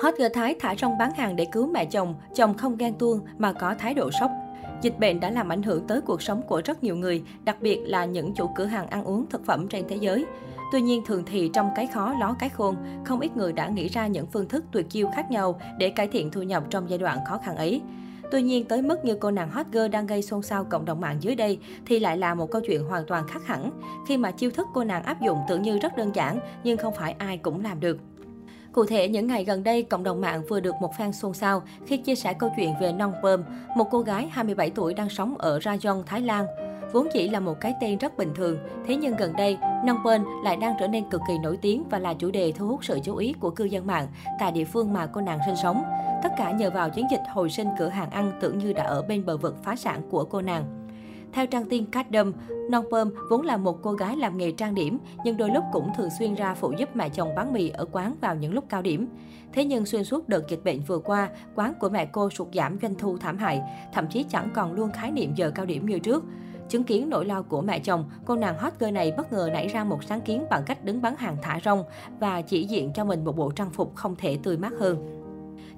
Hot girl Thái thả rong bán hàng để cứu mẹ chồng, chồng không ghen tuông mà có thái độ sốc. Dịch bệnh đã làm ảnh hưởng tới cuộc sống của rất nhiều người, đặc biệt là những chủ cửa hàng ăn uống thực phẩm trên thế giới. Tuy nhiên, thường thì trong cái khó ló cái khôn, không ít người đã nghĩ ra những phương thức tuyệt chiêu khác nhau để cải thiện thu nhập trong giai đoạn khó khăn ấy. Tuy nhiên, tới mức như cô nàng hot girl đang gây xôn xao cộng đồng mạng dưới đây thì lại là một câu chuyện hoàn toàn khác hẳn, khi mà chiêu thức cô nàng áp dụng tưởng như rất đơn giản nhưng không phải ai cũng làm được. Cụ thể, những ngày gần đây, cộng đồng mạng vừa được một fan xôn xao khi chia sẻ câu chuyện về Nong Pom, một cô gái 27 tuổi đang sống ở Rayong, Thái Lan. Vốn chỉ là một cái tên rất bình thường, thế nhưng gần đây, Nong Pom lại đang trở nên cực kỳ nổi tiếng và là chủ đề thu hút sự chú ý của cư dân mạng tại địa phương mà cô nàng sinh sống. Tất cả nhờ vào chiến dịch hồi sinh cửa hàng ăn tưởng như đã ở bên bờ vực phá sản của cô nàng. Theo trang tin Cadum, Non Pom vốn là một cô gái làm nghề trang điểm, nhưng đôi lúc cũng thường xuyên ra phụ giúp mẹ chồng bán mì ở quán vào những lúc cao điểm. Thế nhưng xuyên suốt đợt dịch bệnh vừa qua, quán của mẹ cô sụt giảm doanh thu thảm hại, thậm chí chẳng còn luôn khái niệm giờ cao điểm như trước. Chứng kiến nỗi lo của mẹ chồng, cô nàng hot girl này bất ngờ nảy ra một sáng kiến bằng cách đứng bán hàng thả rong và chỉ diện cho mình một bộ trang phục không thể tươi mát hơn.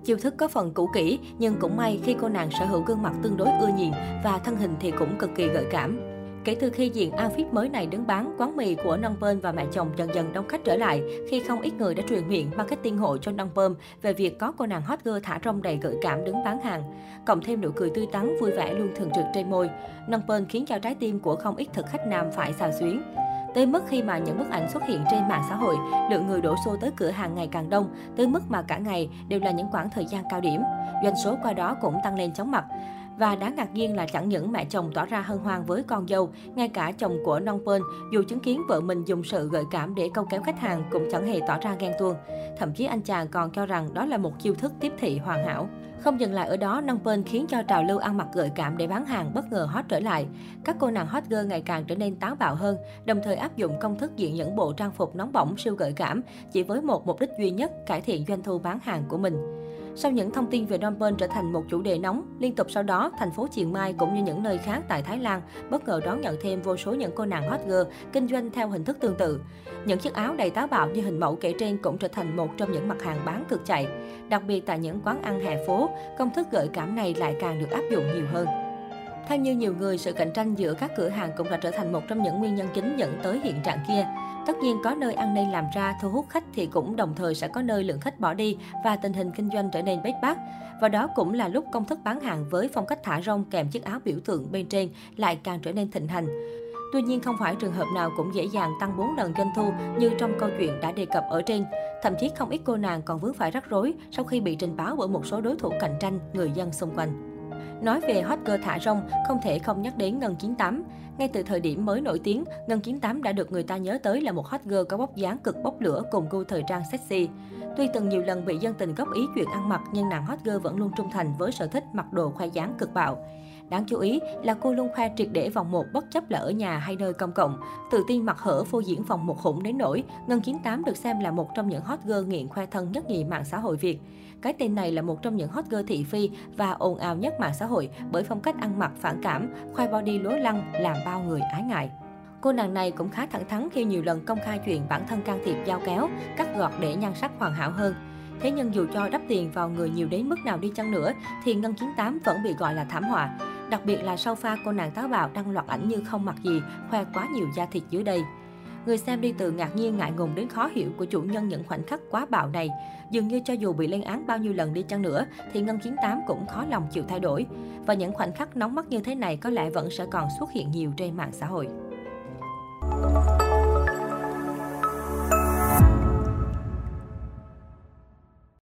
Chiêu thức có phần cũ kỹ, nhưng cũng may khi cô nàng sở hữu gương mặt tương đối ưa nhìn và thân hình thì cũng cực kỳ gợi cảm. Kể từ khi diện outfit mới này đứng bán, quán mì của Nong Pơm và mẹ chồng dần dần đông khách trở lại khi không ít người đã truyền miệng marketing hộ cho Nong Pơm về việc có cô nàng hot girl thả rong đầy gợi cảm đứng bán hàng. Cộng thêm nụ cười tươi tắn vui vẻ luôn thường trực trên môi, Nong Pơm khiến cho trái tim của không ít thực khách nam phải xào xuyến. Tới mức khi mà những bức ảnh xuất hiện trên mạng xã hội, lượng người đổ xô tới cửa hàng ngày càng đông, tới mức mà cả ngày đều là những khoảng thời gian cao điểm. Doanh số qua đó cũng tăng lên chóng mặt. Và đáng ngạc nhiên là chẳng những mẹ chồng tỏ ra hân hoan với con dâu, ngay cả chồng của Nong Pơn, dù chứng kiến vợ mình dùng sự gợi cảm để câu kéo khách hàng cũng chẳng hề tỏ ra ghen tuông. Thậm chí anh chàng còn cho rằng đó là một chiêu thức tiếp thị hoàn hảo. Không dừng lại ở đó, Nong Pơn khiến cho trào lưu ăn mặc gợi cảm để bán hàng bất ngờ hot trở lại. Các cô nàng hot girl ngày càng trở nên táo bạo hơn, đồng thời áp dụng công thức diện những bộ trang phục nóng bỏng siêu gợi cảm chỉ với một mục đích duy nhất, cải thiện doanh thu bán hàng của mình. Sau những thông tin về Phnom Penh trở thành một chủ đề nóng, liên tục sau đó, thành phố Chiang Mai cũng như những nơi khác tại Thái Lan bất ngờ đón nhận thêm vô số những cô nàng hot girl kinh doanh theo hình thức tương tự. Những chiếc áo đầy táo bạo như hình mẫu kể trên cũng trở thành một trong những mặt hàng bán cực chạy. Đặc biệt tại những quán ăn hè phố, công thức gợi cảm này lại càng được áp dụng nhiều hơn. Theo như nhiều người, sự cạnh tranh giữa các cửa hàng cũng đã trở thành một trong những nguyên nhân chính dẫn tới hiện trạng kia. Tất nhiên có nơi ăn nên làm ra thu hút khách thì cũng đồng thời sẽ có nơi lượng khách bỏ đi và tình hình kinh doanh trở nên bế bát. Và đó cũng là lúc công thức bán hàng với phong cách thả rong kèm chiếc áo biểu tượng bên trên lại càng trở nên thịnh hành. Tuy nhiên không phải trường hợp nào cũng dễ dàng tăng 4 lần doanh thu như trong câu chuyện đã đề cập ở trên. Thậm chí không ít cô nàng còn vướng phải rắc rối sau khi bị trình báo bởi một số đối thủ cạnh tranh, người dân xung quanh. Nói về hot girl thả rong, không thể không nhắc đến Ngân 98. Ngay từ thời điểm mới nổi tiếng, Ngân 98 đã được người ta nhớ tới là một hot girl có bóc dáng cực bốc lửa cùng gu thời trang sexy. Tuy từng nhiều lần bị dân tình góp ý chuyện ăn mặc, nhưng nàng hot girl vẫn luôn trung thành với sở thích mặc đồ khoai dáng cực bạo. Đáng chú ý là cô luôn khoe triệt để vòng một bất chấp là ở nhà hay nơi công cộng. Tự tin mặc hở phô diễn vòng một khủng đến nỗi, Ngân 98 được xem là một trong những hot girl nghiện khoe thân nhất nhì mạng xã hội Việt. Cái tên này là một trong những hot girl thị phi và ồn ào nhất mạng xã hội bởi phong cách ăn mặc phản cảm, khoe body lố lăng làm bao người ái ngại. Cô nàng này cũng khá thẳng thắn khi nhiều lần công khai chuyện bản thân can thiệp giao kéo, cắt gọt để nhan sắc hoàn hảo hơn. Thế nhưng dù cho đắp tiền vào người nhiều đến mức nào đi chăng nữa, thì Ngân 98 vẫn bị gọi là thảm họa. Đặc biệt là sau pha cô nàng táo bạo đăng loạt ảnh như không mặc gì, khoe quá nhiều da thịt dưới đây. Người xem đi từ ngạc nhiên ngại ngùng đến khó hiểu của chủ nhân những khoảnh khắc quá bạo này. Dường như cho dù bị lên án bao nhiêu lần đi chăng nữa, thì Ngân 98 cũng khó lòng chịu thay đổi. Và những khoảnh khắc nóng mắt như thế này có lẽ vẫn sẽ còn xuất hiện nhiều trên mạng xã hội.